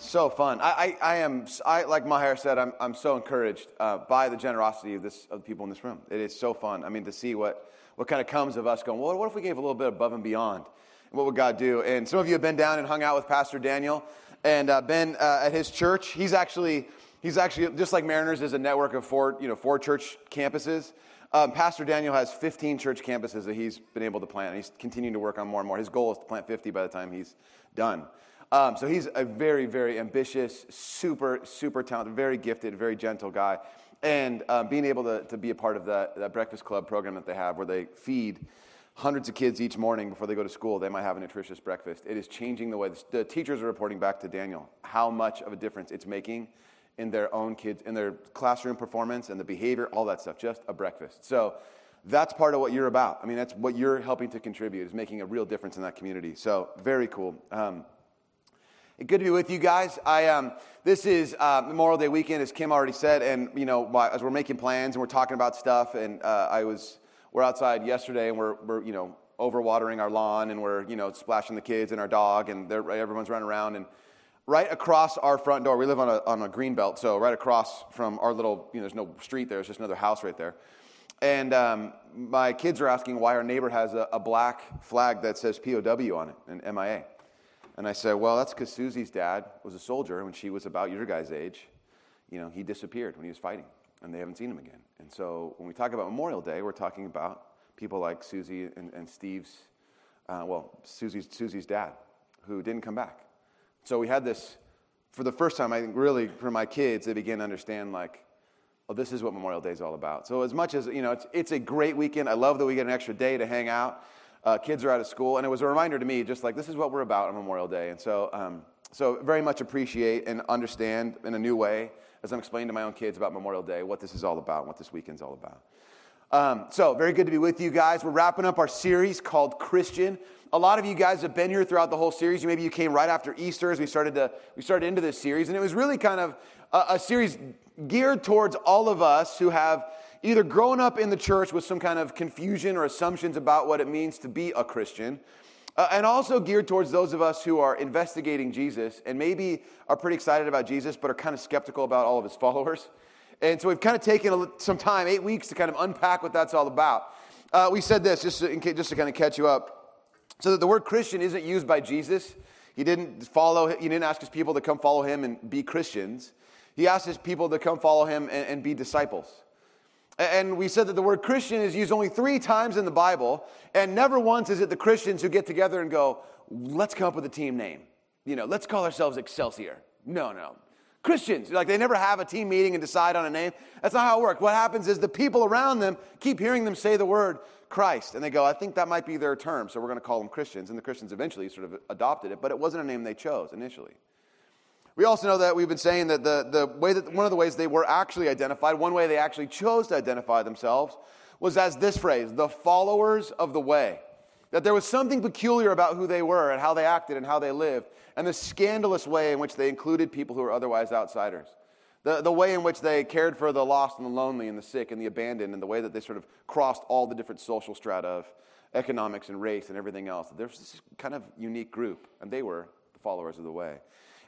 So fun. I, I, I am, I, like Maher said, I'm, I'm so encouraged uh, by the generosity of, this, of the people in this room. It is so fun. I mean, to see what, what kind of comes of us going, well, what if we gave a little bit above and beyond? What would God do? And some of you have been down and hung out with Pastor Daniel and uh, been uh, at his church. He's actually, he's actually, just like Mariners is a network of four, you know, four church campuses. Um, Pastor Daniel has 15 church campuses that he's been able to plant. and He's continuing to work on more and more. His goal is to plant 50 by the time he's done. Um, so he's a very, very ambitious, super, super talented, very gifted, very gentle guy. And um, being able to, to be a part of that, that breakfast club program that they have where they feed hundreds of kids each morning before they go to school, they might have a nutritious breakfast. It is changing the way the, teachers are reporting back to Daniel how much of a difference it's making in their own kids, in their classroom performance and the behavior, all that stuff, just a breakfast. So that's part of what you're about. I mean, that's what you're helping to contribute, is making a real difference in that community. So very cool. Um, Good to be with you guys. I, um, this is uh, Memorial Day weekend, as Kim already said, and you know, as we're making plans and we're talking about stuff, and uh, I was, we're outside yesterday, and we're, we're, you know, overwatering our lawn, and we're, you know, splashing the kids and our dog, and everyone's running around, and right across our front door, we live on a, on a green belt, so right across from our little, you know, there's no street there, it's just another house right there. And um, my kids are asking why our neighbor has a, a black flag that says POW on it, and MIA. And I said, Well, that's because Susie's dad was a soldier when she was about your guy's age. You know, he disappeared when he was fighting, and they haven't seen him again. And so when we talk about Memorial Day, we're talking about people like Susie and, and Steve's, uh, well, Susie's, Susie's dad, who didn't come back. So we had this, for the first time, I think really for my kids, they began to understand, like, oh, this is what Memorial Day is all about. So as much as, you know, it's, it's a great weekend. I love that we get an extra day to hang out. Uh, kids are out of school, and it was a reminder to me, just like this is what we're about on Memorial Day. And so, um, so very much appreciate and understand in a new way as I'm explaining to my own kids about Memorial Day what this is all about, and what this weekend's all about. Um, so, very good to be with you guys. We're wrapping up our series called Christian. A lot of you guys have been here throughout the whole series. Maybe you came right after Easter as we started to we started into this series, and it was really kind of a, a series geared towards all of us who have either grown up in the church with some kind of confusion or assumptions about what it means to be a Christian, uh, and also geared towards those of us who are investigating Jesus and maybe are pretty excited about Jesus, but are kind of skeptical about all of his followers. And so we've kind of taken some time, eight weeks, to kind of unpack what that's all about. Uh, we said this just to, just to kind of catch you up. So that the word Christian isn't used by Jesus. He didn't follow, he didn't ask his people to come follow him and be Christians. He asked his people to come follow him and, and be disciples. And we said that the word Christian is used only three times in the Bible, and never once is it the Christians who get together and go, let's come up with a team name. You know, let's call ourselves Excelsior. No, no. Christians, like they never have a team meeting and decide on a name. That's not how it works. What happens is the people around them keep hearing them say the word Christ, and they go, I think that might be their term, so we're going to call them Christians. And the Christians eventually sort of adopted it, but it wasn't a name they chose initially. We also know that we've been saying that the, the way that one of the ways they were actually identified, one way they actually chose to identify themselves, was as this phrase, the followers of the way. That there was something peculiar about who they were and how they acted and how they lived, and the scandalous way in which they included people who were otherwise outsiders. The, the way in which they cared for the lost and the lonely and the sick and the abandoned, and the way that they sort of crossed all the different social strata of economics and race and everything else. There's this kind of unique group, and they were the followers of the way.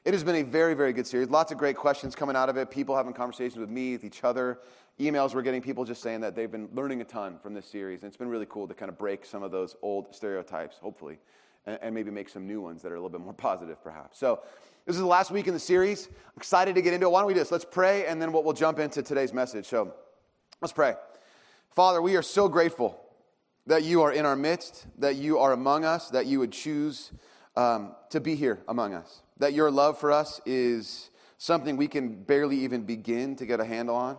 It has been a very, very good series. Lots of great questions coming out of it. People having conversations with me, with each other. Emails we're getting people just saying that they've been learning a ton from this series. And it's been really cool to kind of break some of those old stereotypes, hopefully, and, and maybe make some new ones that are a little bit more positive, perhaps. So, this is the last week in the series. Excited to get into it. Why don't we do this? Let's pray, and then we'll, we'll jump into today's message. So, let's pray. Father, we are so grateful that you are in our midst, that you are among us, that you would choose um, to be here among us that your love for us is something we can barely even begin to get a handle on.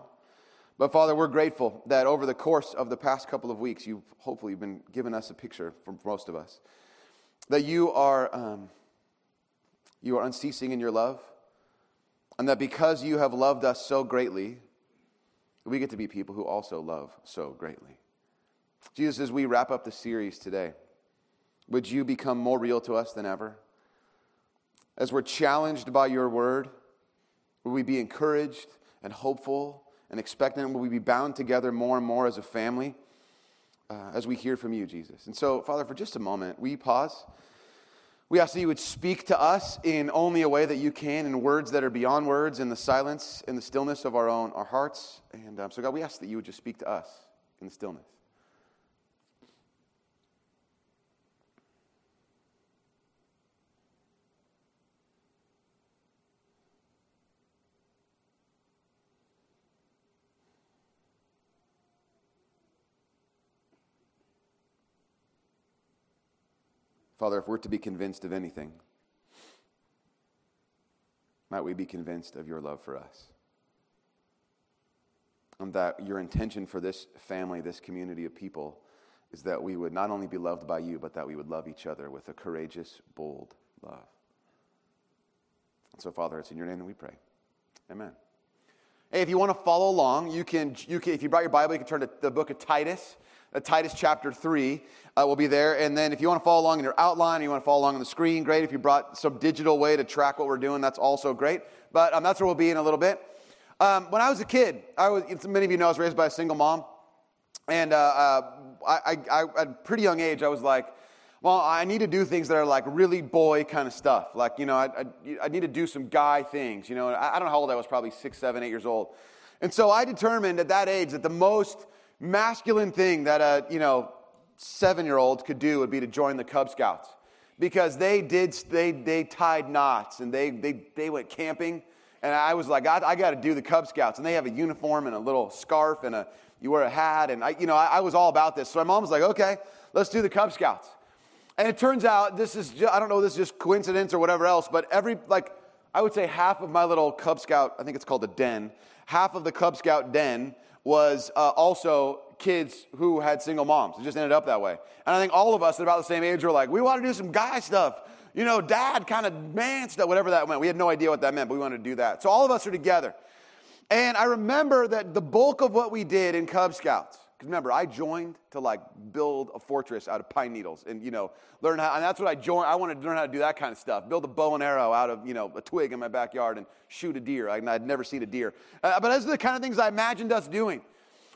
But Father, we're grateful that over the course of the past couple of weeks, you've hopefully been giving us a picture for most of us that you are um, you are unceasing in your love, and that because you have loved us so greatly, we get to be people who also love so greatly. Jesus, as we wrap up the series today, would you become more real to us than ever? As we're challenged by your word, will we be encouraged and hopeful and expectant? Will we be bound together more and more as a family uh, as we hear from you, Jesus? And so, Father, for just a moment, we pause? We ask that you would speak to us in only a way that you can, in words that are beyond words, in the silence, in the stillness of our own our hearts. And um, so, God, we ask that you would just speak to us in the stillness. Father, if we're to be convinced of anything, might we be convinced of your love for us. And that your intention for this family, this community of people, is that we would not only be loved by you, but that we would love each other with a courageous, bold love. And so, Father, it's in your name that we pray. Amen. Hey, if you want to follow along, you can, you can, if you brought your Bible, you can turn to the book of Titus. Uh, Titus chapter 3 uh, will be there. And then if you want to follow along in your outline, or you want to follow along on the screen, great. If you brought some digital way to track what we're doing, that's also great. But um, that's where we'll be in a little bit. Um, when I was a kid, I was, many of you know I was raised by a single mom. And uh, uh, I, I, at a pretty young age, I was like, well, I need to do things that are like really boy kind of stuff. Like, you know, I, I, I need to do some guy things. You know, I, I don't know how old I was, probably six, seven, eight years old. And so I determined at that age that the most masculine thing that a, you know, seven year old could do would be to join the Cub Scouts because they did, they, they tied knots and they, they, they went camping. And I was like, I, I got to do the Cub Scouts. And they have a uniform and a little scarf and a, you wear a hat. And I, you know, I, I was all about this. So my mom was like, okay, let's do the Cub Scouts. And it turns out this is, just, I don't know, this is just coincidence or whatever else, but every, like, I would say half of my little Cub Scout, I think it's called a den, half of the Cub Scout den was uh, also kids who had single moms. It just ended up that way. And I think all of us at about the same age were like, we want to do some guy stuff. You know, dad kind of man stuff, whatever that meant. We had no idea what that meant, but we wanted to do that. So all of us are together. And I remember that the bulk of what we did in Cub Scouts, remember, I joined to like build a fortress out of pine needles and, you know, learn how, and that's what I joined. I wanted to learn how to do that kind of stuff. Build a bow and arrow out of, you know, a twig in my backyard and shoot a deer. I, would never seen a deer. Uh, but those are the kind of things I imagined us doing.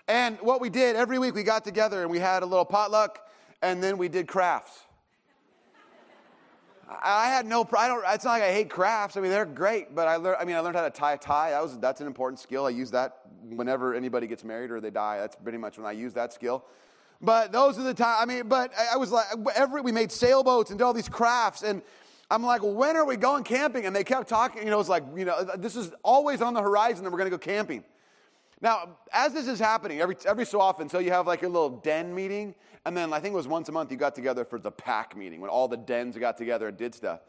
And what we did, every week we got together and we had a little potluck and then we did crafts. I had no, I don't, it's not like I hate crafts. I mean, they're great, but I learned, I mean, I learned how to tie a tie. That was, that's an important skill. I use that whenever anybody gets married or they die. That's pretty much when I use that skill. But those are the time, I mean, but I was like, every, we made sailboats and did all these crafts. And I'm like, when are we going camping? And they kept talking, you know, it's like, you know, this is always on the horizon that we're going to go camping. Now, as this is happening, every, every so often, so you have like a little den meeting, and then I think it was once a month you got together for the pack meeting when all the dens got together and did stuff.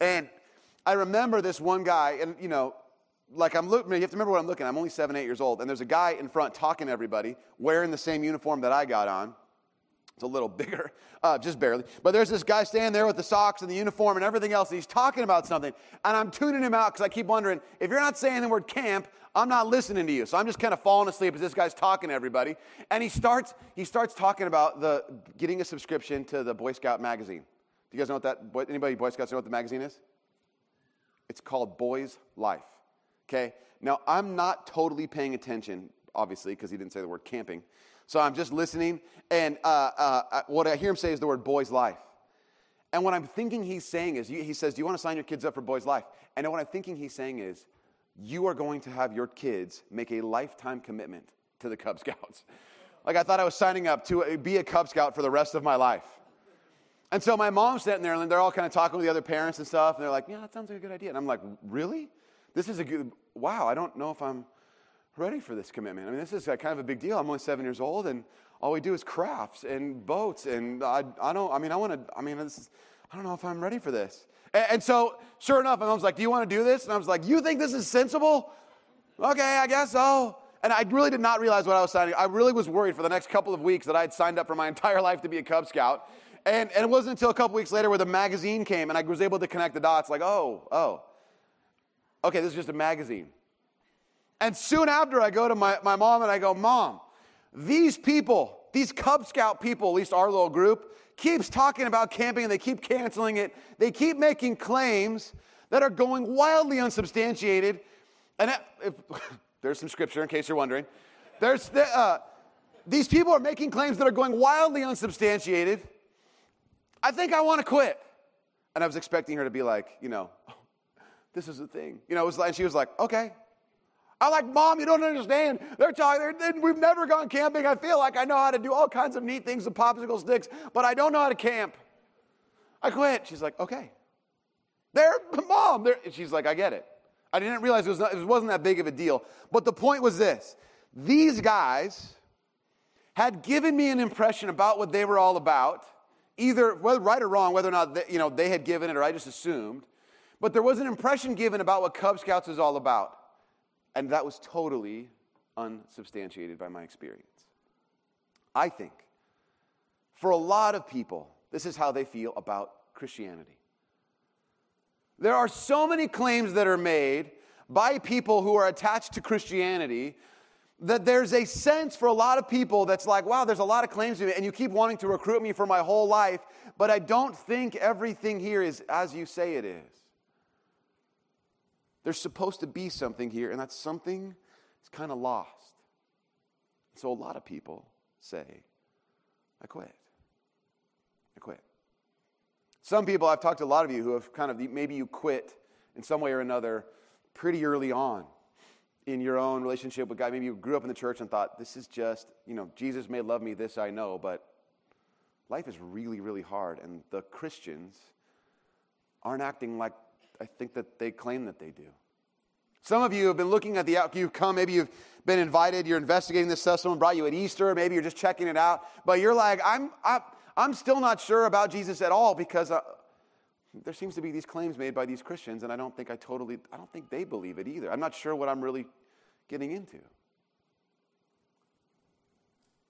And I remember this one guy, and you know, like I'm looking, you have to remember what I'm looking. I'm only seven, eight years old, and there's a guy in front talking to everybody, wearing the same uniform that I got on. It's a little bigger, uh, just barely. But there's this guy standing there with the socks and the uniform and everything else, and he's talking about something. And I'm tuning him out because I keep wondering if you're not saying the word camp, I'm not listening to you. So I'm just kind of falling asleep as this guy's talking to everybody. And he starts, he starts talking about the getting a subscription to the Boy Scout magazine. Do you guys know what that, anybody Boy Scouts know what the magazine is? It's called Boy's Life. Okay? Now, I'm not totally paying attention, obviously, because he didn't say the word camping. So I'm just listening, and uh, uh, what I hear him say is the word boy's life. And what I'm thinking he's saying is, he says, Do you want to sign your kids up for boy's life? And what I'm thinking he's saying is, You are going to have your kids make a lifetime commitment to the Cub Scouts. Like I thought I was signing up to be a Cub Scout for the rest of my life. And so my mom's sitting there, and they're all kind of talking with the other parents and stuff, and they're like, Yeah, that sounds like a good idea. And I'm like, Really? This is a good, wow, I don't know if I'm ready for this commitment. I mean, this is kind of a big deal. I'm only seven years old, and all we do is crafts and boats. And I, I don't, I mean, I want to, I mean, is, I don't know if I'm ready for this. And, and so, sure enough, my mom's like, Do you want to do this? And I was like, You think this is sensible? Okay, I guess so. And I really did not realize what I was signing. I really was worried for the next couple of weeks that I had signed up for my entire life to be a Cub Scout. And, and it wasn't until a couple weeks later where the magazine came and I was able to connect the dots like, oh, oh, okay, this is just a magazine. And soon after, I go to my, my mom and I go, Mom, these people, these Cub Scout people, at least our little group, keeps talking about camping and they keep canceling it. They keep making claims that are going wildly unsubstantiated. And if, there's some scripture in case you're wondering. There's, uh, these people are making claims that are going wildly unsubstantiated. I think I want to quit. And I was expecting her to be like, you know, this is the thing. You know, it was like, she was like, okay. I'm like, Mom, you don't understand. They're talking, they're, we've never gone camping. I feel like I know how to do all kinds of neat things with popsicle sticks, but I don't know how to camp. I quit. She's like, okay. There, Mom. There. She's like, I get it. I didn't realize it, was not, it wasn't that big of a deal. But the point was this these guys had given me an impression about what they were all about, either whether right or wrong, whether or not they, you know, they had given it or I just assumed. But there was an impression given about what Cub Scouts is all about. And that was totally unsubstantiated by my experience. I think for a lot of people, this is how they feel about Christianity. There are so many claims that are made by people who are attached to Christianity that there's a sense for a lot of people that's like, wow, there's a lot of claims to me, and you keep wanting to recruit me for my whole life, but I don't think everything here is as you say it is. There's supposed to be something here, and that something is kind of lost. So a lot of people say, I quit. I quit. Some people, I've talked to a lot of you who have kind of, maybe you quit in some way or another pretty early on in your own relationship with God. Maybe you grew up in the church and thought, this is just, you know, Jesus may love me, this I know, but life is really, really hard. And the Christians aren't acting like I think that they claim that they do. Some of you have been looking at the out, you've come, maybe you've been invited, you're investigating this stuff, someone brought you at Easter, maybe you're just checking it out, but you're like, I'm, I'm, I'm still not sure about Jesus at all because uh, there seems to be these claims made by these Christians, and I don't think I totally, I don't think they believe it either. I'm not sure what I'm really getting into.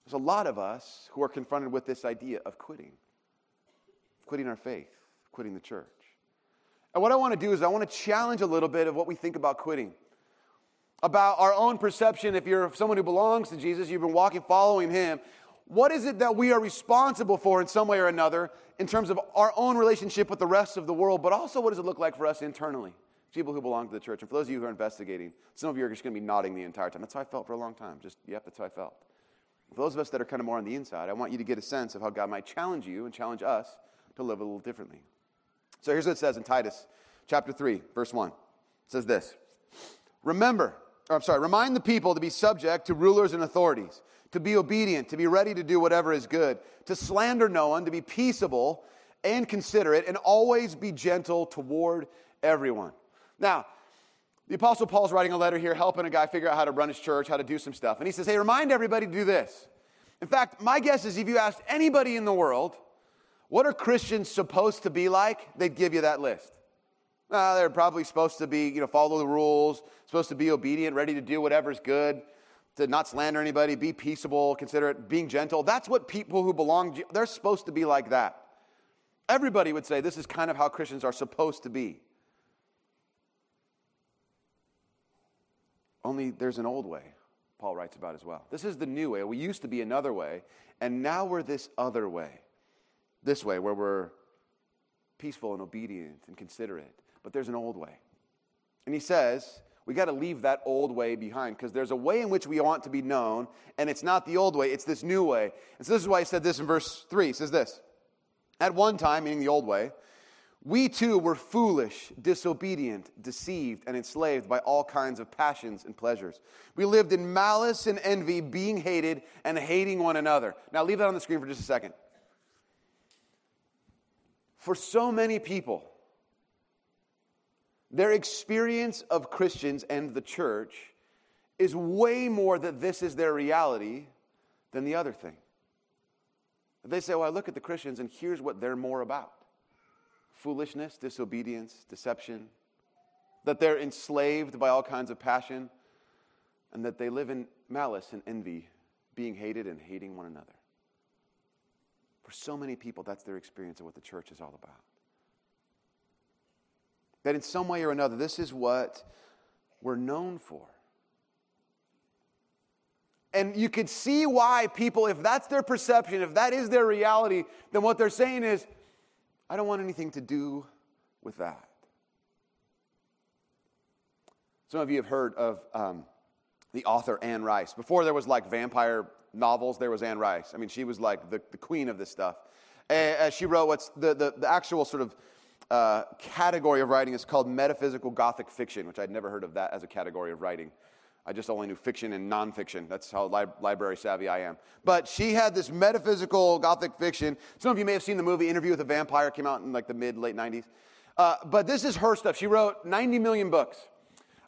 There's a lot of us who are confronted with this idea of quitting, quitting our faith, quitting the church. And what I want to do is I want to challenge a little bit of what we think about quitting. About our own perception, if you're someone who belongs to Jesus, you've been walking, following him, what is it that we are responsible for in some way or another in terms of our own relationship with the rest of the world, but also what does it look like for us internally, people who belong to the church? And for those of you who are investigating, some of you are just going to be nodding the entire time. That's how I felt for a long time. Just, yep, that's how I felt. For those of us that are kind of more on the inside, I want you to get a sense of how God might challenge you and challenge us to live a little differently. So here's what it says in Titus chapter 3, verse 1. It says this Remember, or I'm sorry, remind the people to be subject to rulers and authorities to be obedient, to be ready to do whatever is good, to slander no one, to be peaceable and considerate, and always be gentle toward everyone. Now, the Apostle Paul's writing a letter here, helping a guy figure out how to run his church, how to do some stuff. And he says, Hey, remind everybody to do this. In fact, my guess is if you asked anybody in the world, what are Christians supposed to be like? They'd give you that list. Uh, they're probably supposed to be, you know, follow the rules, supposed to be obedient, ready to do whatever's good, to not slander anybody, be peaceable, consider it being gentle. That's what people who belong, they're supposed to be like that. Everybody would say this is kind of how Christians are supposed to be. Only there's an old way, Paul writes about as well. This is the new way. We used to be another way, and now we're this other way. This way, where we're peaceful and obedient and considerate. But there's an old way. And he says, we got to leave that old way behind because there's a way in which we want to be known, and it's not the old way, it's this new way. And so this is why he said this in verse 3. He says this At one time, meaning the old way, we too were foolish, disobedient, deceived, and enslaved by all kinds of passions and pleasures. We lived in malice and envy, being hated and hating one another. Now, leave that on the screen for just a second. For so many people, their experience of Christians and the church is way more that this is their reality than the other thing. They say, well, I look at the Christians and here's what they're more about foolishness, disobedience, deception, that they're enslaved by all kinds of passion, and that they live in malice and envy, being hated and hating one another. For so many people, that's their experience of what the church is all about. That in some way or another, this is what we're known for. And you could see why people, if that's their perception, if that is their reality, then what they're saying is, I don't want anything to do with that. Some of you have heard of um, the author Anne Rice. Before there was like vampire novels, there was Anne Rice. I mean, she was like the, the queen of this stuff. And, she wrote what's the, the, the actual sort of uh, category of writing is called metaphysical Gothic fiction, which I'd never heard of that as a category of writing. I just only knew fiction and nonfiction. That's how li- library savvy I am. But she had this metaphysical Gothic fiction. Some of you may have seen the movie Interview with a Vampire, came out in like the mid, late 90s. Uh, but this is her stuff. She wrote 90 million books.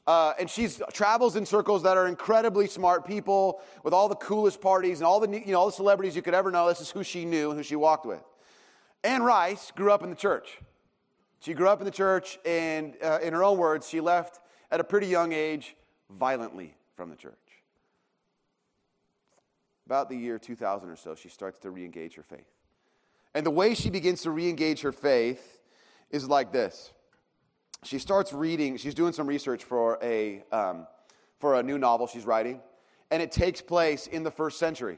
Uh, and she travels in circles that are incredibly smart people with all the coolest parties and all the, you know, all the celebrities you could ever know. This is who she knew and who she walked with. Anne Rice grew up in the church. She grew up in the church, and uh, in her own words, she left at a pretty young age violently from the church. About the year 2000 or so, she starts to re engage her faith. And the way she begins to re engage her faith is like this she starts reading, she's doing some research for a, um, for a new novel she's writing, and it takes place in the first century.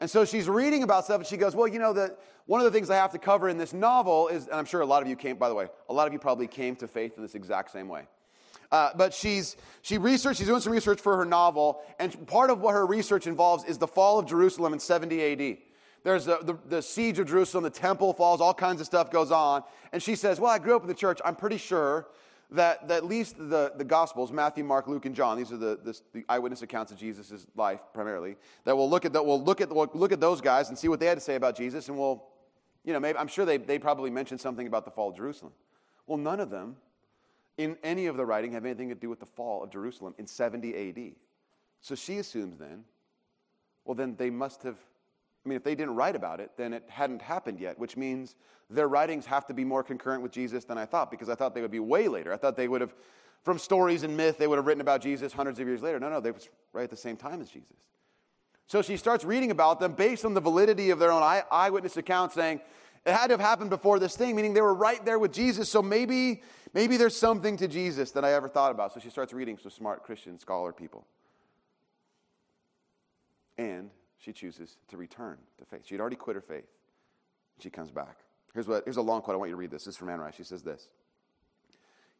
And so she's reading about stuff, and she goes, Well, you know, that one of the things I have to cover in this novel is, and I'm sure a lot of you came, by the way, a lot of you probably came to faith in this exact same way. Uh, but she's, she researched, she's doing some research for her novel, and part of what her research involves is the fall of Jerusalem in 70 AD. There's the, the, the, siege of Jerusalem, the temple falls, all kinds of stuff goes on. And she says, Well, I grew up in the church. I'm pretty sure that, that at least the, the Gospels, Matthew, Mark, Luke, and John, these are the, the, the eyewitness accounts of Jesus' life primarily, that we'll look, at that we'll, look at, we'll look at those guys and see what they had to say about Jesus. And we'll, you know, maybe, I'm sure they, they probably mentioned something about the fall of Jerusalem. Well, none of them in any of the writing have anything to do with the fall of Jerusalem in 70 AD. So she assumes then, well, then they must have I mean, if they didn't write about it, then it hadn't happened yet, which means their writings have to be more concurrent with Jesus than I thought, because I thought they would be way later. I thought they would have, from stories and myth, they would have written about Jesus hundreds of years later. No, no, they was right at the same time as Jesus. So she starts reading about them based on the validity of their own eye- eyewitness accounts, saying it had to have happened before this thing, meaning they were right there with Jesus. So maybe, maybe there's something to Jesus that I ever thought about. So she starts reading some smart Christian scholar people. And she chooses to return to faith. She'd already quit her faith. She comes back. Here's, what, here's a long quote. I want you to read this. This is from Anne Rice. She says this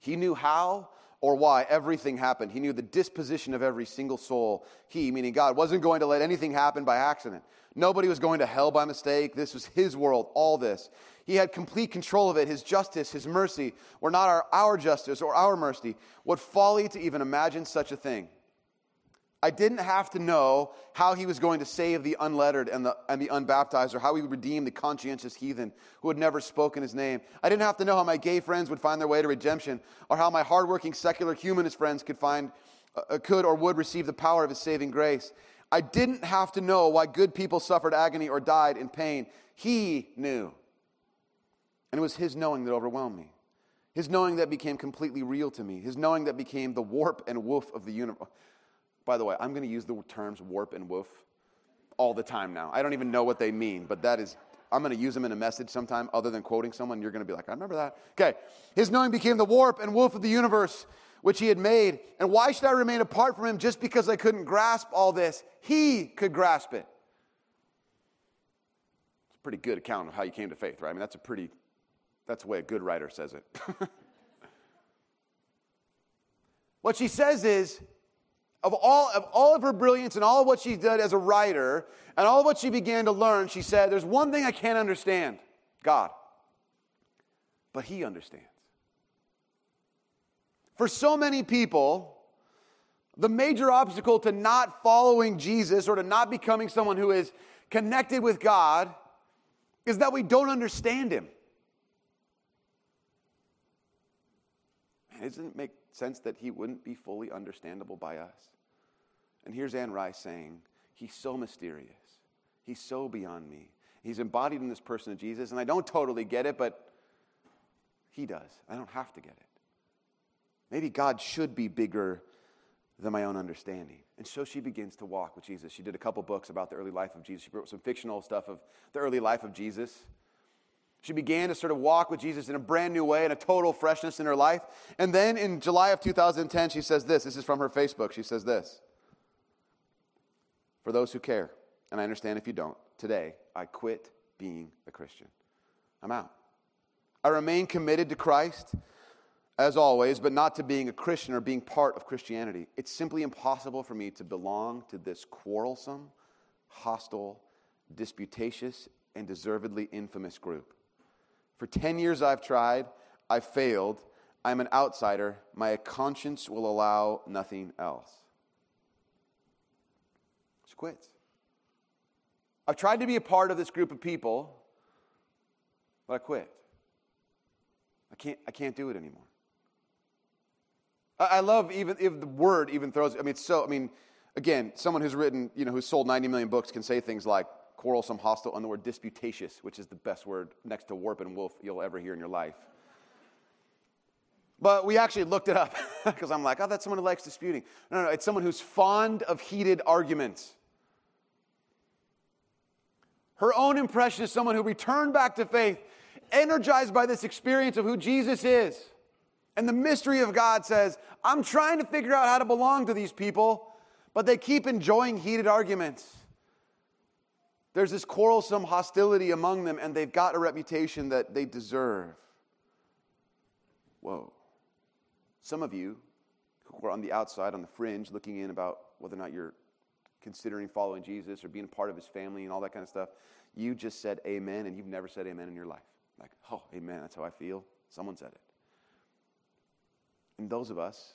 He knew how or why everything happened. He knew the disposition of every single soul. He, meaning God, wasn't going to let anything happen by accident. Nobody was going to hell by mistake. This was His world, all this. He had complete control of it. His justice, His mercy were not our, our justice or our mercy. What folly to even imagine such a thing. I didn't have to know how he was going to save the unlettered and the, and the unbaptized, or how he would redeem the conscientious heathen who had never spoken his name. I didn't have to know how my gay friends would find their way to redemption, or how my hardworking secular humanist friends could find, uh, could or would receive the power of his saving grace. I didn't have to know why good people suffered agony or died in pain. He knew. And it was his knowing that overwhelmed me. His knowing that became completely real to me. His knowing that became the warp and woof of the universe. By the way, I'm going to use the terms warp and woof all the time now. I don't even know what they mean, but that is, I'm going to use them in a message sometime other than quoting someone. You're going to be like, I remember that. Okay. His knowing became the warp and woof of the universe which he had made. And why should I remain apart from him just because I couldn't grasp all this? He could grasp it. It's a pretty good account of how you came to faith, right? I mean, that's a pretty, that's the way a good writer says it. what she says is, of all, of all of her brilliance and all of what she did as a writer and all of what she began to learn, she said, There's one thing I can't understand God. But He understands. For so many people, the major obstacle to not following Jesus or to not becoming someone who is connected with God is that we don't understand Him. Doesn't it make sense that He wouldn't be fully understandable by us? And here's Anne Rice saying, He's so mysterious. He's so beyond me. He's embodied in this person of Jesus, and I don't totally get it, but He does. I don't have to get it. Maybe God should be bigger than my own understanding. And so she begins to walk with Jesus. She did a couple books about the early life of Jesus. She wrote some fictional stuff of the early life of Jesus. She began to sort of walk with Jesus in a brand new way and a total freshness in her life. And then in July of 2010, she says this. This is from her Facebook. She says this for those who care, and I understand if you don't, today I quit being a Christian. I'm out. I remain committed to Christ as always, but not to being a Christian or being part of Christianity. It's simply impossible for me to belong to this quarrelsome, hostile, disputatious, and deservedly infamous group. For 10 years I've tried, I failed. I'm an outsider. My conscience will allow nothing else. She quits. I've tried to be a part of this group of people, but I quit. I can't, I can't do it anymore. I, I love even if the word even throws, I mean, it's so, I mean, again, someone who's written, you know, who's sold 90 million books can say things like quarrelsome, hostile, and the word disputatious, which is the best word next to warp and woof you'll ever hear in your life. But we actually looked it up because I'm like, oh, that's someone who likes disputing. No, no, it's someone who's fond of heated arguments. Her own impression is someone who returned back to faith, energized by this experience of who Jesus is. And the mystery of God says, I'm trying to figure out how to belong to these people, but they keep enjoying heated arguments. There's this quarrelsome hostility among them, and they've got a reputation that they deserve. Whoa. Some of you who are on the outside, on the fringe, looking in about whether or not you're considering following Jesus or being a part of his family and all that kind of stuff, you just said amen and you've never said amen in your life. Like, oh, amen, that's how I feel. Someone said it. And those of us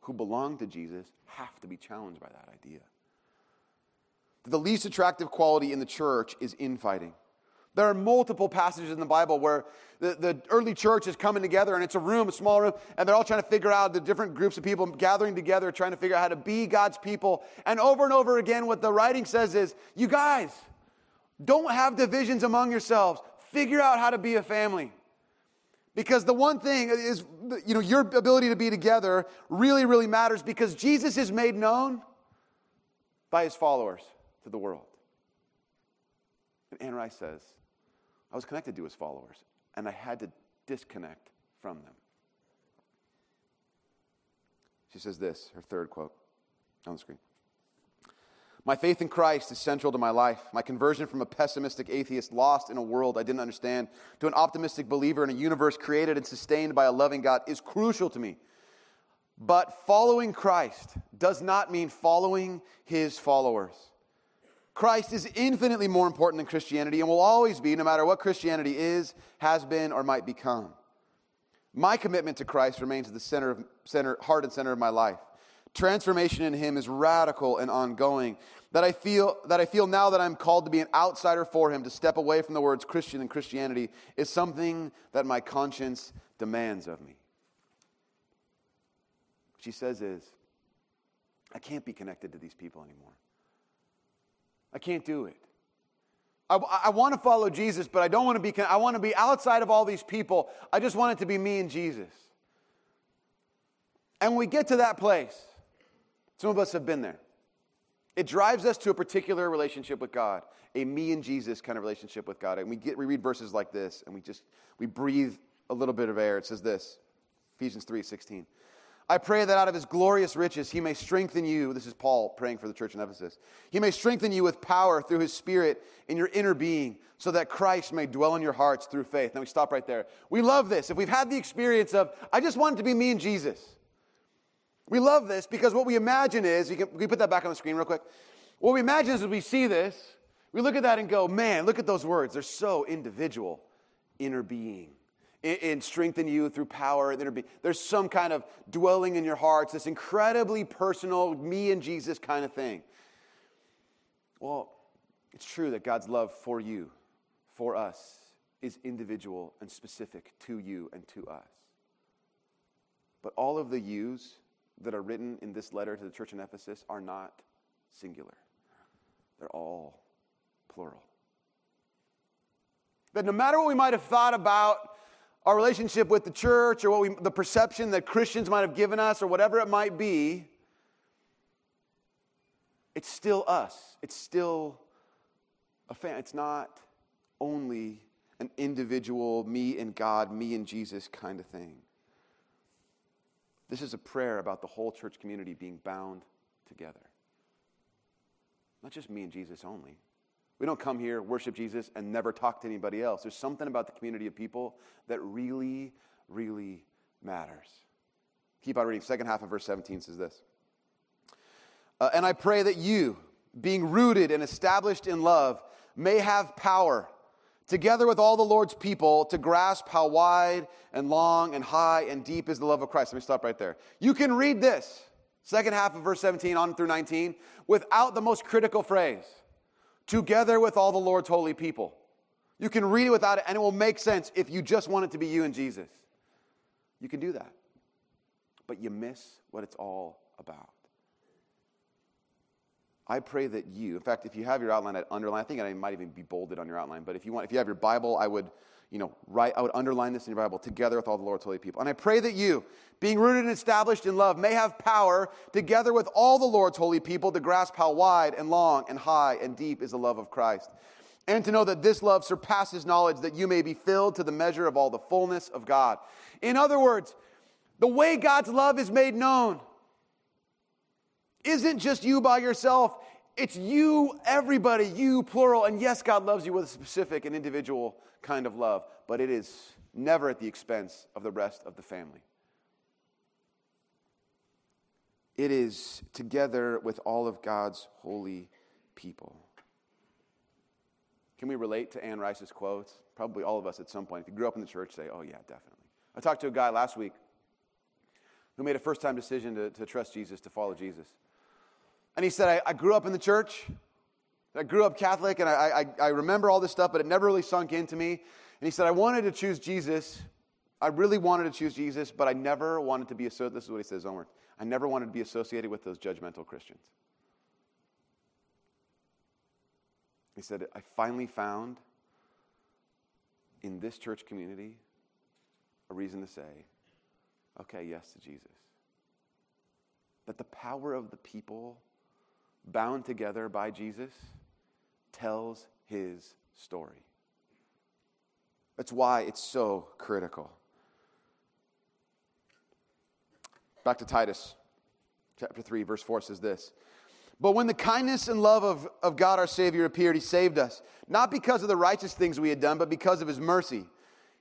who belong to Jesus have to be challenged by that idea. The least attractive quality in the church is infighting. There are multiple passages in the Bible where the, the early church is coming together and it's a room, a small room, and they're all trying to figure out the different groups of people gathering together, trying to figure out how to be God's people. And over and over again, what the writing says is, you guys, don't have divisions among yourselves. Figure out how to be a family. Because the one thing is, you know, your ability to be together really, really matters because Jesus is made known by his followers to the world. And Anne Rice says, I was connected to his followers, and I had to disconnect from them. She says this, her third quote on the screen. My faith in Christ is central to my life. My conversion from a pessimistic atheist lost in a world I didn't understand to an optimistic believer in a universe created and sustained by a loving God is crucial to me. But following Christ does not mean following his followers. Christ is infinitely more important than Christianity and will always be, no matter what Christianity is, has been, or might become. My commitment to Christ remains at the center of, center, heart and center of my life. Transformation in Him is radical and ongoing. That I feel that I feel now that I'm called to be an outsider for Him, to step away from the words Christian and Christianity, is something that my conscience demands of me. She says is, I can't be connected to these people anymore. I can't do it. I, I want to follow Jesus, but I don't want to be, I want to be outside of all these people. I just want it to be me and Jesus. And when we get to that place, some of us have been there. It drives us to a particular relationship with God, a me and Jesus kind of relationship with God. And we, get, we read verses like this, and we just, we breathe a little bit of air. It says this, Ephesians 3, 16. I pray that out of his glorious riches he may strengthen you. This is Paul praying for the church in Ephesus. He may strengthen you with power through his spirit in your inner being, so that Christ may dwell in your hearts through faith. Now we stop right there. We love this. If we've had the experience of, I just want it to be me and Jesus. We love this because what we imagine is, you can, can we put that back on the screen real quick? What we imagine is we see this, we look at that and go, man, look at those words. They're so individual. Inner being and strengthen you through power. There's some kind of dwelling in your hearts, this incredibly personal, me and Jesus kind of thing. Well, it's true that God's love for you, for us, is individual and specific to you and to us. But all of the yous that are written in this letter to the church in Ephesus are not singular, they're all plural. That no matter what we might have thought about our relationship with the church or what we, the perception that Christians might have given us or whatever it might be, it's still us. It's still a fan. It's not only an individual, me and God, me and Jesus kind of thing. This is a prayer about the whole church community being bound together. Not just me and Jesus only. We don't come here, worship Jesus, and never talk to anybody else. There's something about the community of people that really, really matters. Keep on reading. Second half of verse 17 says this. Uh, and I pray that you, being rooted and established in love, may have power together with all the Lord's people, to grasp how wide and long and high and deep is the love of Christ. Let me stop right there. You can read this, second half of verse 17 on through 19, without the most critical phrase together with all the Lord's holy people. You can read it without it, and it will make sense if you just want it to be you and Jesus. You can do that. But you miss what it's all about. I pray that you, in fact, if you have your outline, I'd underline. I think I might even be bolded on your outline. But if you want, if you have your Bible, I would, you know, write. I would underline this in your Bible together with all the Lord's holy people. And I pray that you, being rooted and established in love, may have power together with all the Lord's holy people to grasp how wide and long and high and deep is the love of Christ, and to know that this love surpasses knowledge, that you may be filled to the measure of all the fullness of God. In other words, the way God's love is made known isn't just you by yourself, it's you, everybody, you, plural. And yes, God loves you with a specific and individual kind of love, but it is never at the expense of the rest of the family. It is together with all of God's holy people. Can we relate to Anne Rice's quotes? Probably all of us at some point. If you grew up in the church, say, oh, yeah, definitely. I talked to a guy last week who made a first time decision to, to trust Jesus, to follow Jesus. And he said, I, I grew up in the church. I grew up Catholic, and I, I, I remember all this stuff, but it never really sunk into me. And he said, I wanted to choose Jesus. I really wanted to choose Jesus, but I never wanted to be associated. This is what he says, Omer. I never wanted to be associated with those judgmental Christians. He said, I finally found in this church community a reason to say, okay, yes to Jesus. That the power of the people bound together by Jesus, tells his story. That's why it's so critical. Back to Titus chapter 3, verse 4 says this. But when the kindness and love of, of God our Savior appeared, He saved us, not because of the righteous things we had done, but because of His mercy.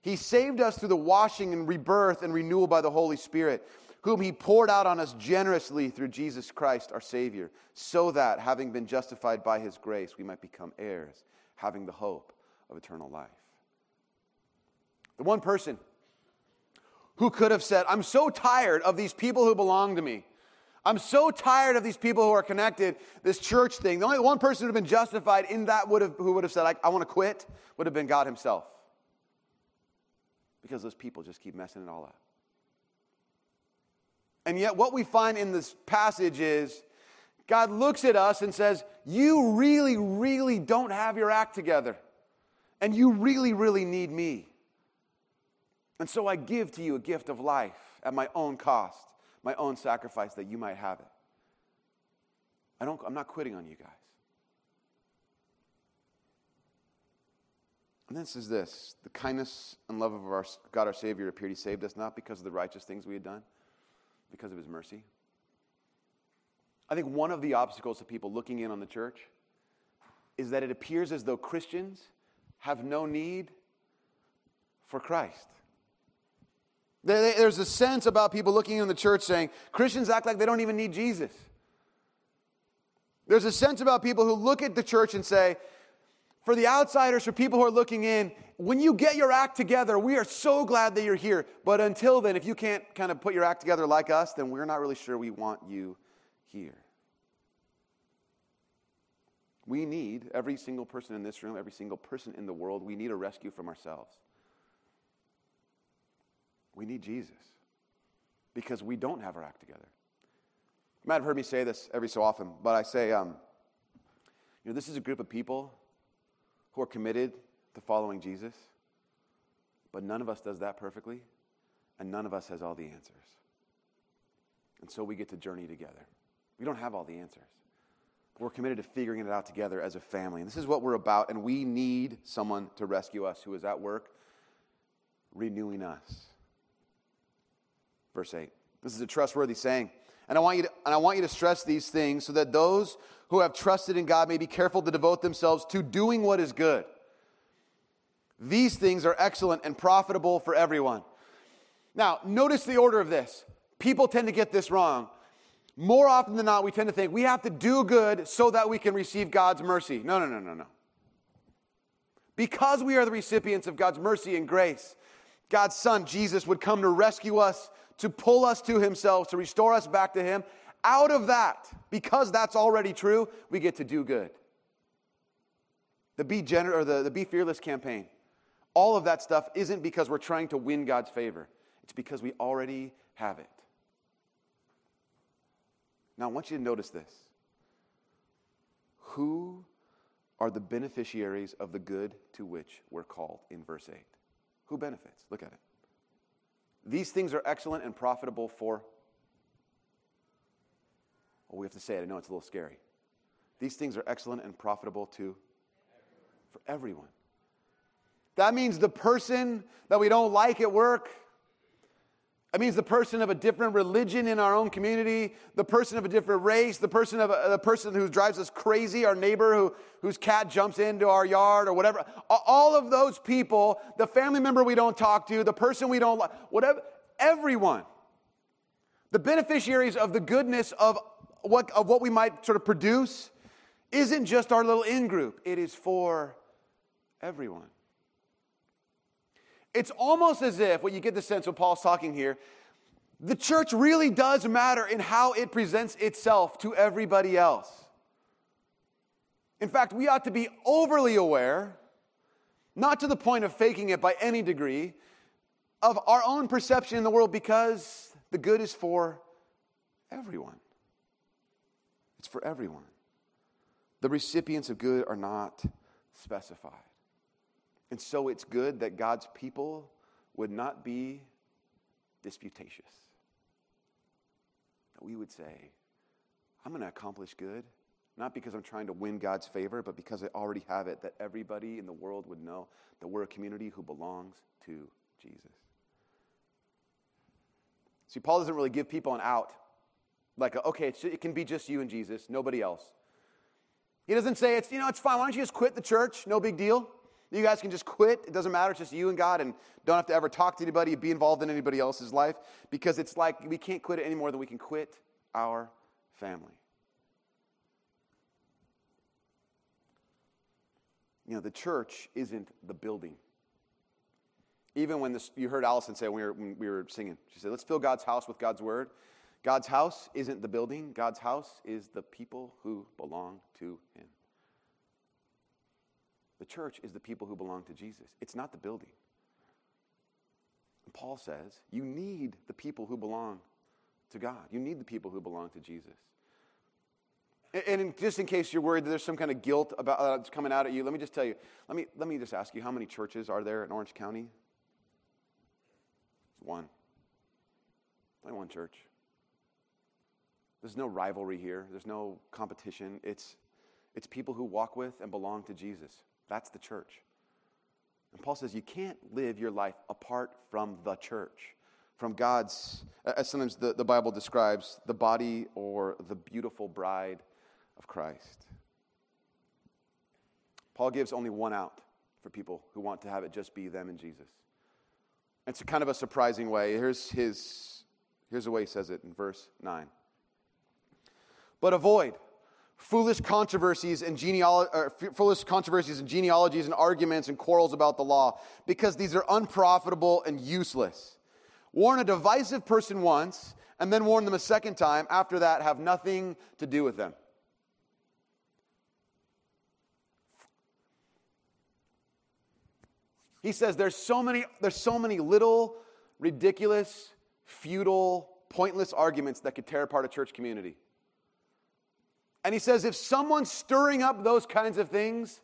He saved us through the washing and rebirth and renewal by the Holy Spirit whom he poured out on us generously through Jesus Christ our Savior, so that, having been justified by his grace, we might become heirs, having the hope of eternal life. The one person who could have said, I'm so tired of these people who belong to me. I'm so tired of these people who are connected, this church thing. The only one person who would have been justified in that would have, who would have said, I, I want to quit, would have been God Himself. Because those people just keep messing it all up. And yet, what we find in this passage is God looks at us and says, You really, really don't have your act together. And you really, really need me. And so I give to you a gift of life at my own cost, my own sacrifice, that you might have it. I don't, I'm not quitting on you guys. And then says this the kindness and love of our God our Savior appeared. He saved us not because of the righteous things we had done because of his mercy. I think one of the obstacles to people looking in on the church is that it appears as though Christians have no need for Christ. There's a sense about people looking in the church saying Christians act like they don't even need Jesus. There's a sense about people who look at the church and say, for the outsiders, for people who are looking in, when you get your act together, we are so glad that you're here. But until then, if you can't kind of put your act together like us, then we're not really sure we want you here. We need, every single person in this room, every single person in the world, we need a rescue from ourselves. We need Jesus because we don't have our act together. You might have heard me say this every so often, but I say, um, you know, this is a group of people who are committed to following Jesus, but none of us does that perfectly, and none of us has all the answers. And so we get to journey together. We don't have all the answers. We're committed to figuring it out together as a family. And this is what we're about, and we need someone to rescue us who is at work renewing us. Verse 8. This is a trustworthy saying. And I want you to, and I want you to stress these things so that those who have trusted in God may be careful to devote themselves to doing what is good. These things are excellent and profitable for everyone. Now, notice the order of this. People tend to get this wrong. More often than not, we tend to think we have to do good so that we can receive God's mercy. No, no, no, no, no. Because we are the recipients of God's mercy and grace, God's Son, Jesus, would come to rescue us, to pull us to Himself, to restore us back to Him. Out of that, because that's already true, we get to do good. The Be, Gener- or the, the Be Fearless campaign, all of that stuff isn't because we're trying to win God's favor, it's because we already have it. Now, I want you to notice this. Who are the beneficiaries of the good to which we're called in verse 8? Who benefits? Look at it. These things are excellent and profitable for. Well, we have to say it. I know it's a little scary. These things are excellent and profitable to for everyone. That means the person that we don't like at work, it means the person of a different religion in our own community, the person of a different race, the person of a, the person who drives us crazy, our neighbor who, whose cat jumps into our yard or whatever. All of those people, the family member we don't talk to, the person we don't like, whatever, everyone. The beneficiaries of the goodness of what, of what we might sort of produce isn't just our little in group, it is for everyone. It's almost as if, what you get the sense when Paul's talking here, the church really does matter in how it presents itself to everybody else. In fact, we ought to be overly aware, not to the point of faking it by any degree, of our own perception in the world because the good is for everyone. It's for everyone. The recipients of good are not specified. And so it's good that God's people would not be disputatious. We would say, I'm going to accomplish good, not because I'm trying to win God's favor, but because I already have it, that everybody in the world would know that we're a community who belongs to Jesus. See, Paul doesn't really give people an out. Like, okay, it can be just you and Jesus, nobody else. He doesn't say, it's, you know, it's fine. Why don't you just quit the church? No big deal. You guys can just quit. It doesn't matter. It's just you and God, and don't have to ever talk to anybody, be involved in anybody else's life, because it's like we can't quit it any more than we can quit our family. You know, the church isn't the building. Even when this, you heard Allison say when we, were, when we were singing, she said, let's fill God's house with God's word. God's house isn't the building, God's house is the people who belong to Him. The church is the people who belong to Jesus, it's not the building. And Paul says you need the people who belong to God, you need the people who belong to Jesus. And in, just in case you're worried that there's some kind of guilt about uh, coming out at you, let me just tell you. Let me let me just ask you: How many churches are there in Orange County? One. Only one church. There's no rivalry here. There's no competition. It's it's people who walk with and belong to Jesus. That's the church. And Paul says you can't live your life apart from the church, from God's, as sometimes the, the Bible describes, the body or the beautiful bride of Christ. Paul gives only one out for people who want to have it just be them and Jesus. It's a kind of a surprising way. Here's, his, here's the way he says it in verse 9. But avoid foolish controversies and genealogy, foolish controversies and genealogies and arguments and quarrels about the law, because these are unprofitable and useless. Warn a divisive person once, and then warn them a second time. After that, have nothing to do with them. He says there's so many, there's so many little, ridiculous, futile, pointless arguments that could tear apart a church community. And he says, if someone's stirring up those kinds of things,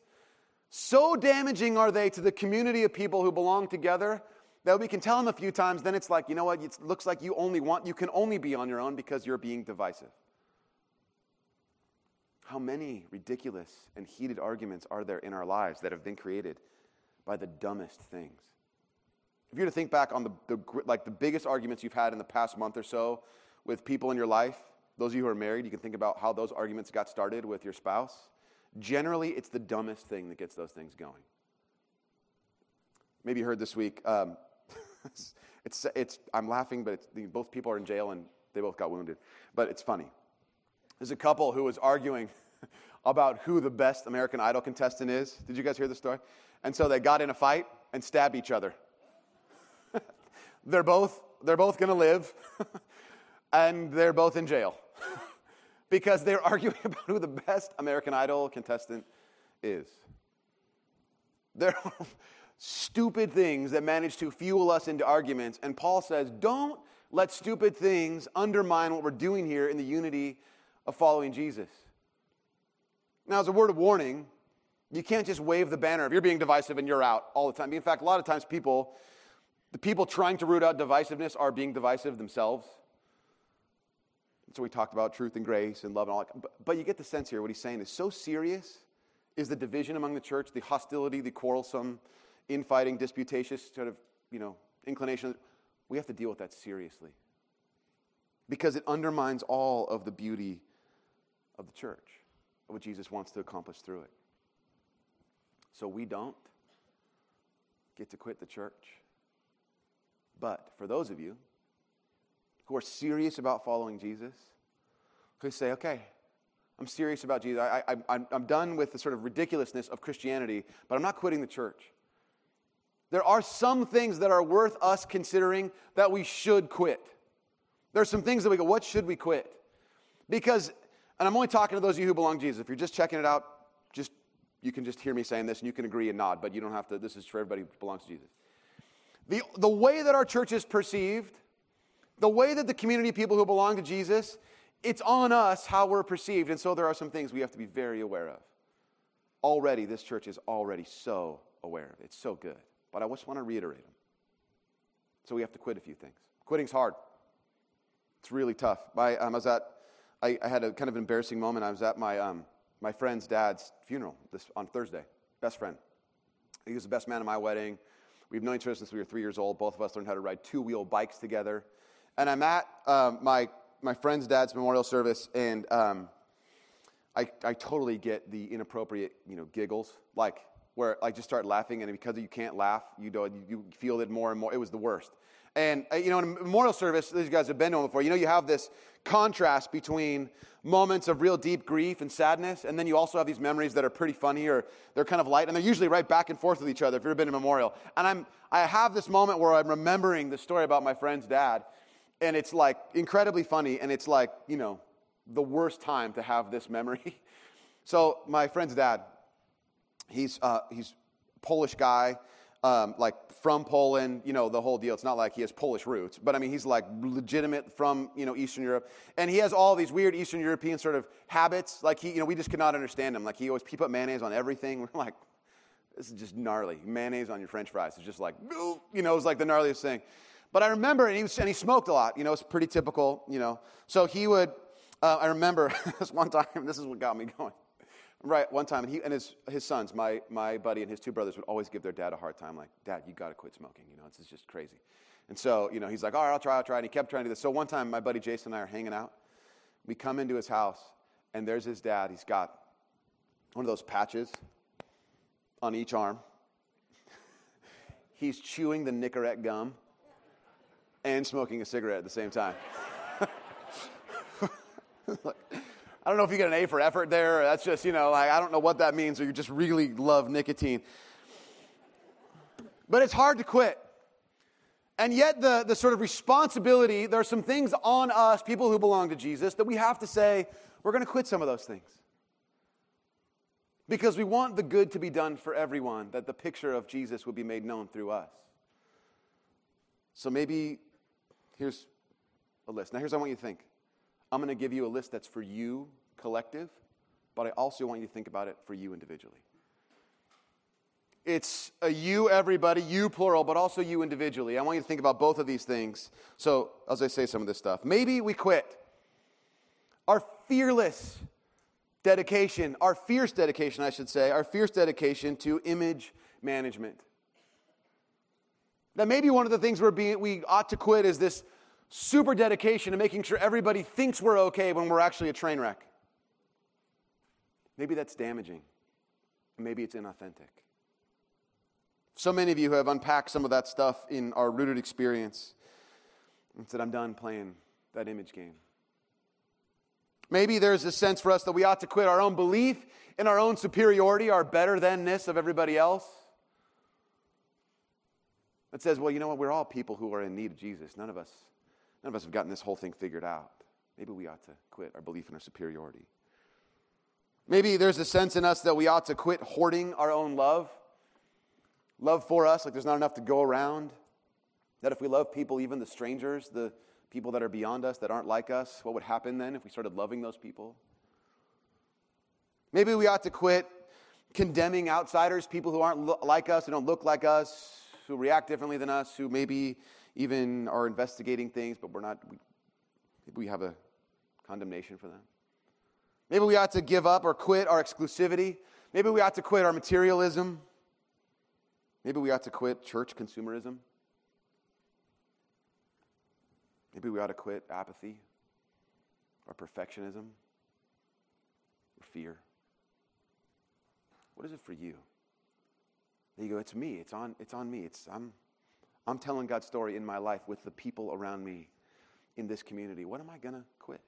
so damaging are they to the community of people who belong together that we can tell them a few times, then it's like, you know what, it looks like you only want, you can only be on your own because you're being divisive. How many ridiculous and heated arguments are there in our lives that have been created by the dumbest things? If you were to think back on the, the, like the biggest arguments you've had in the past month or so with people in your life, those of you who are married, you can think about how those arguments got started with your spouse. Generally, it's the dumbest thing that gets those things going. Maybe you heard this week. Um, it's, it's, I'm laughing, but both people are in jail and they both got wounded. But it's funny. There's a couple who was arguing. about who the best American Idol contestant is. Did you guys hear the story? And so they got in a fight and stabbed each other. they're both they're both going to live and they're both in jail because they're arguing about who the best American Idol contestant is. There are stupid things that manage to fuel us into arguments, and Paul says, don't let stupid things undermine what we're doing here in the unity of following Jesus. Now, as a word of warning, you can't just wave the banner if you're being divisive and you're out all the time. In fact, a lot of times people, the people trying to root out divisiveness are being divisive themselves. So we talked about truth and grace and love and all that. But, but you get the sense here, what he's saying is so serious is the division among the church, the hostility, the quarrelsome, infighting, disputatious sort of, you know, inclination. We have to deal with that seriously. Because it undermines all of the beauty of the church, of what Jesus wants to accomplish through it. So we don't get to quit the church. But for those of you who are serious about following Jesus, who say, okay, I'm serious about Jesus. I, I, I'm done with the sort of ridiculousness of Christianity, but I'm not quitting the church. There are some things that are worth us considering that we should quit. There are some things that we go, what should we quit? Because, and I'm only talking to those of you who belong to Jesus. If you're just checking it out, just you can just hear me saying this and you can agree and nod, but you don't have to. This is for everybody who belongs to Jesus. The, the way that our church is perceived, the way that the community of people who belong to Jesus, it's on us how we're perceived. And so there are some things we have to be very aware of. Already, this church is already so aware of it. It's so good. But I just want to reiterate them. So we have to quit a few things. Quitting's hard. It's really tough. My, um, I was at, I, I, had a kind of embarrassing moment. I was at my, um, my friend's dad's funeral this, on Thursday. Best friend. He was the best man at my wedding. We've known each other since we were three years old. Both of us learned how to ride two wheel bikes together. And I'm at um, my, my friend's dad's memorial service, and um, I, I totally get the inappropriate you know, giggles. Like, where I just start laughing, and because you can't laugh, you, do, you feel it more and more. It was the worst. And, uh, you know, in a memorial service, these guys have been to one before, you know, you have this contrast between moments of real deep grief and sadness, and then you also have these memories that are pretty funny or they're kind of light, and they're usually right back and forth with each other if you've ever been a memorial. And I'm, I have this moment where I'm remembering the story about my friend's dad, and it's like incredibly funny, and it's like, you know, the worst time to have this memory. so, my friend's dad, he's, uh, he's Polish guy um, like from Poland, you know, the whole deal. It's not like he has Polish roots, but I mean, he's like legitimate from, you know, Eastern Europe. And he has all these weird Eastern European sort of habits. Like he, you know, we just could not understand him. Like he always, he put mayonnaise on everything. We're like, this is just gnarly. Mayonnaise on your french fries it's just like, you know, it was like the gnarliest thing. But I remember, and he, was, and he smoked a lot, you know, it's pretty typical, you know. So he would, uh, I remember this one time, this is what got me going. Right, one time, and, he, and his, his sons, my, my buddy and his two brothers, would always give their dad a hard time, like, Dad, you got to quit smoking. You know, it's, it's just crazy. And so, you know, he's like, All right, I'll try, I'll try. And he kept trying to do this. So one time, my buddy Jason and I are hanging out. We come into his house, and there's his dad. He's got one of those patches on each arm. he's chewing the Nicorette gum and smoking a cigarette at the same time. I don't know if you get an A for effort there. that's just, you know, like, I don't know what that means, or you just really love nicotine. But it's hard to quit. And yet, the, the sort of responsibility, there are some things on us, people who belong to Jesus, that we have to say, we're going to quit some of those things. Because we want the good to be done for everyone, that the picture of Jesus would be made known through us. So maybe here's a list. Now, here's what I want you to think I'm going to give you a list that's for you, collective, but I also want you to think about it for you individually. It's a you, everybody, you plural, but also you individually. I want you to think about both of these things. So, as I say some of this stuff, maybe we quit. Our fearless dedication, our fierce dedication, I should say, our fierce dedication to image management. That maybe one of the things we're being, we ought to quit is this super dedication to making sure everybody thinks we're okay when we're actually a train wreck. Maybe that's damaging. Maybe it's inauthentic. So many of you have unpacked some of that stuff in our rooted experience and said, I'm done playing that image game. Maybe there's a sense for us that we ought to quit our own belief in our own superiority, our better thanness of everybody else. That says, well, you know what? We're all people who are in need of Jesus. None of us, none of us have gotten this whole thing figured out. Maybe we ought to quit our belief in our superiority. Maybe there's a sense in us that we ought to quit hoarding our own love. Love for us, like there's not enough to go around. That if we love people, even the strangers, the people that are beyond us, that aren't like us, what would happen then if we started loving those people? Maybe we ought to quit condemning outsiders, people who aren't lo- like us, who don't look like us, who react differently than us, who maybe even are investigating things, but we're not, we, we have a condemnation for them. Maybe we ought to give up or quit our exclusivity. Maybe we ought to quit our materialism. Maybe we ought to quit church consumerism. Maybe we ought to quit apathy or perfectionism or fear. What is it for you? You go, it's me. It's on, it's on me. It's, I'm, I'm telling God's story in my life with the people around me in this community. What am I going to quit?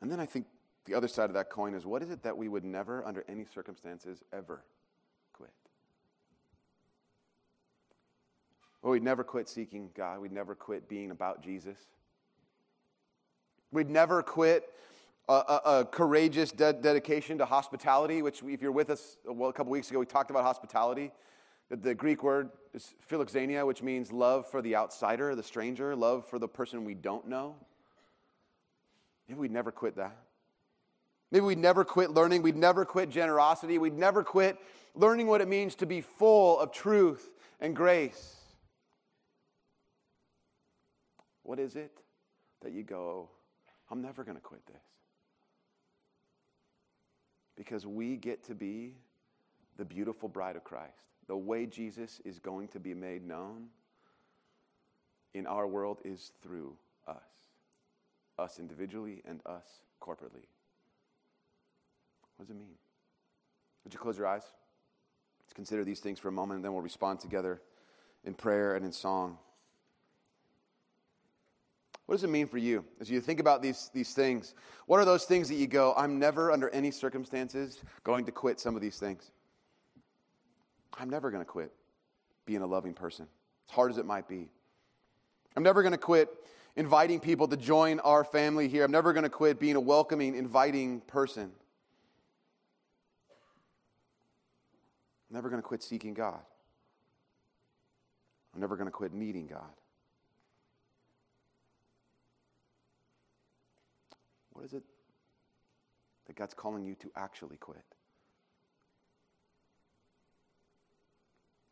And then I think the other side of that coin is what is it that we would never, under any circumstances, ever quit? Well, we'd never quit seeking God. We'd never quit being about Jesus. We'd never quit a, a, a courageous de- dedication to hospitality, which, if you're with us well, a couple weeks ago, we talked about hospitality. The Greek word is philoxenia, which means love for the outsider, the stranger, love for the person we don't know. Maybe we'd never quit that. Maybe we'd never quit learning. We'd never quit generosity. We'd never quit learning what it means to be full of truth and grace. What is it that you go, oh, I'm never going to quit this? Because we get to be the beautiful bride of Christ. The way Jesus is going to be made known in our world is through us us individually and us corporately. What does it mean? Would you close your eyes? Let's consider these things for a moment and then we'll respond together in prayer and in song. What does it mean for you as you think about these, these things? What are those things that you go, I'm never under any circumstances going to quit some of these things? I'm never going to quit being a loving person, as hard as it might be. I'm never going to quit inviting people to join our family here. I'm never going to quit being a welcoming, inviting person. I'm never going to quit seeking God. I'm never going to quit needing God. What is it that God's calling you to actually quit?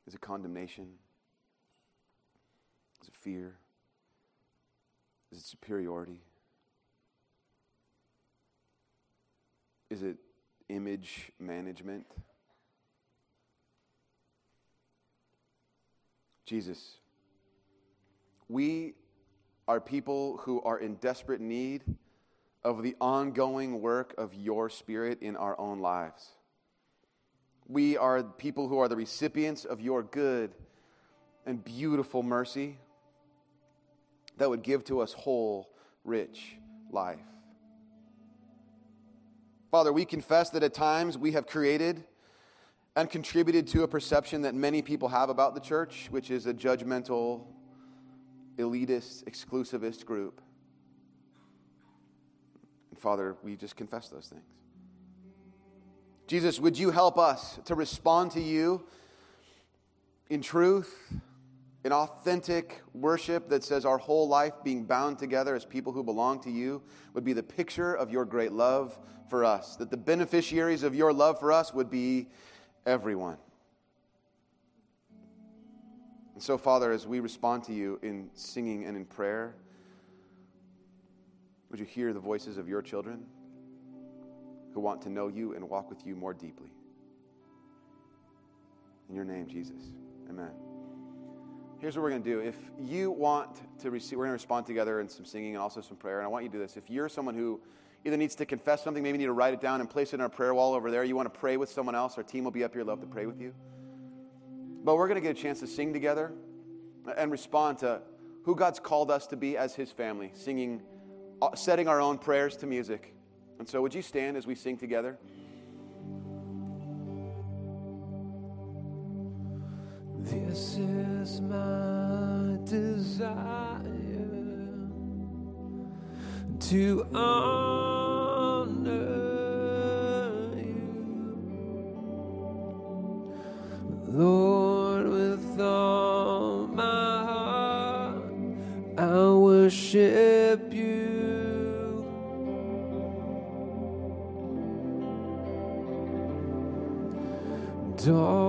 Is it condemnation? Is it fear? Is it superiority? Is it image management? Jesus, we are people who are in desperate need of the ongoing work of your Spirit in our own lives. We are people who are the recipients of your good and beautiful mercy that would give to us whole, rich life. Father, we confess that at times we have created and contributed to a perception that many people have about the church, which is a judgmental, elitist, exclusivist group. Father, we just confess those things. Jesus, would you help us to respond to you in truth? in authentic worship that says our whole life being bound together as people who belong to you would be the picture of your great love for us, that the beneficiaries of your love for us would be everyone. And so, Father, as we respond to you in singing and in prayer, would you hear the voices of your children who want to know you and walk with you more deeply? In your name, Jesus. Amen here's what we're going to do. If you want to receive, we're going to respond together in some singing and also some prayer. And I want you to do this. If you're someone who either needs to confess something, maybe need to write it down and place it on a prayer wall over there, you want to pray with someone else, our team will be up here, love to pray with you. But we're going to get a chance to sing together and respond to who God's called us to be as His family, singing, Uh, setting our own prayers to music. And so, would you stand as we sing together? This is my desire to honor you, Lord, with all my heart. I worship And